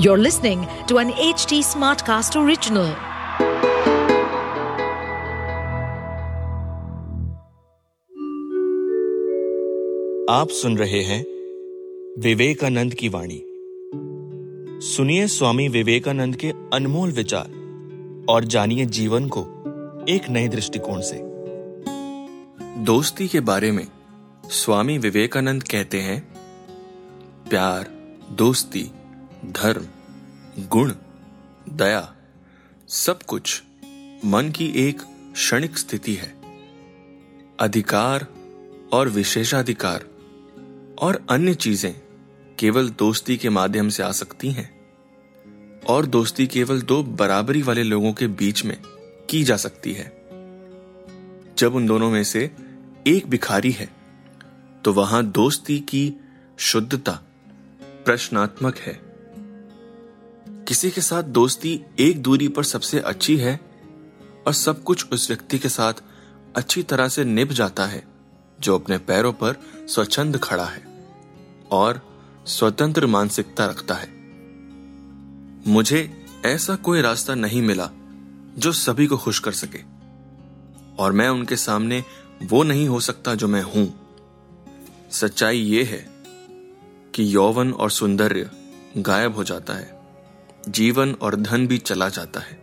You're listening to an HT Smartcast original. आप सुन रहे हैं विवेकानंद की वाणी सुनिए स्वामी विवेकानंद के अनमोल विचार और जानिए जीवन को एक नए दृष्टिकोण से दोस्ती के बारे में स्वामी विवेकानंद कहते हैं, प्यार, दोस्ती धर्म, गुण, दया, सब कुछ मन की एक क्षणिक स्थिति है। अधिकार और विशेषाधिकार और अन्य चीज़ें केवल दोस्ती के माध्यम से आ सकती हैं और दोस्ती केवल दो बराबरी वाले लोगों के बीच में की जा सकती है। जब उन दोनों में से एक भिखारी है तो वहाँ दोस्ती की शुद्धता प्रश्नात्मक है। किसी के साथ दोस्ती एक दूरी पर सबसे अच्छी है और सब कुछ उस व्यक्ति के साथ अच्छी तरह से निभ जाता है, जो अपने पैरों पर स्वच्छंद खड़ा है और स्वतंत्र मानसिकता रखता है। मुझे ऐसा कोई रास्ता नहीं मिला जो सभी को खुश कर सके और मैं उनके सामने वो नहीं हो सकता जो मैं हूँ। सच्चाई ये है कि यौवन और सौंदर्य गायब हो जाता है। जीवन और धन भी चला जाता है।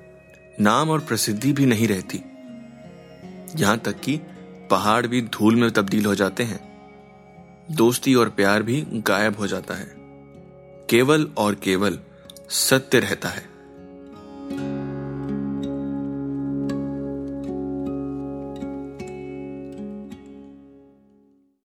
नाम और प्रसिद्धि भी नहीं रहती। यहाँ तक कि पहाड़ भी धूल में तब्दील हो जाते हैं। दोस्ती और प्यार भी गायब हो जाता है। केवल और केवल सत्य रहता है।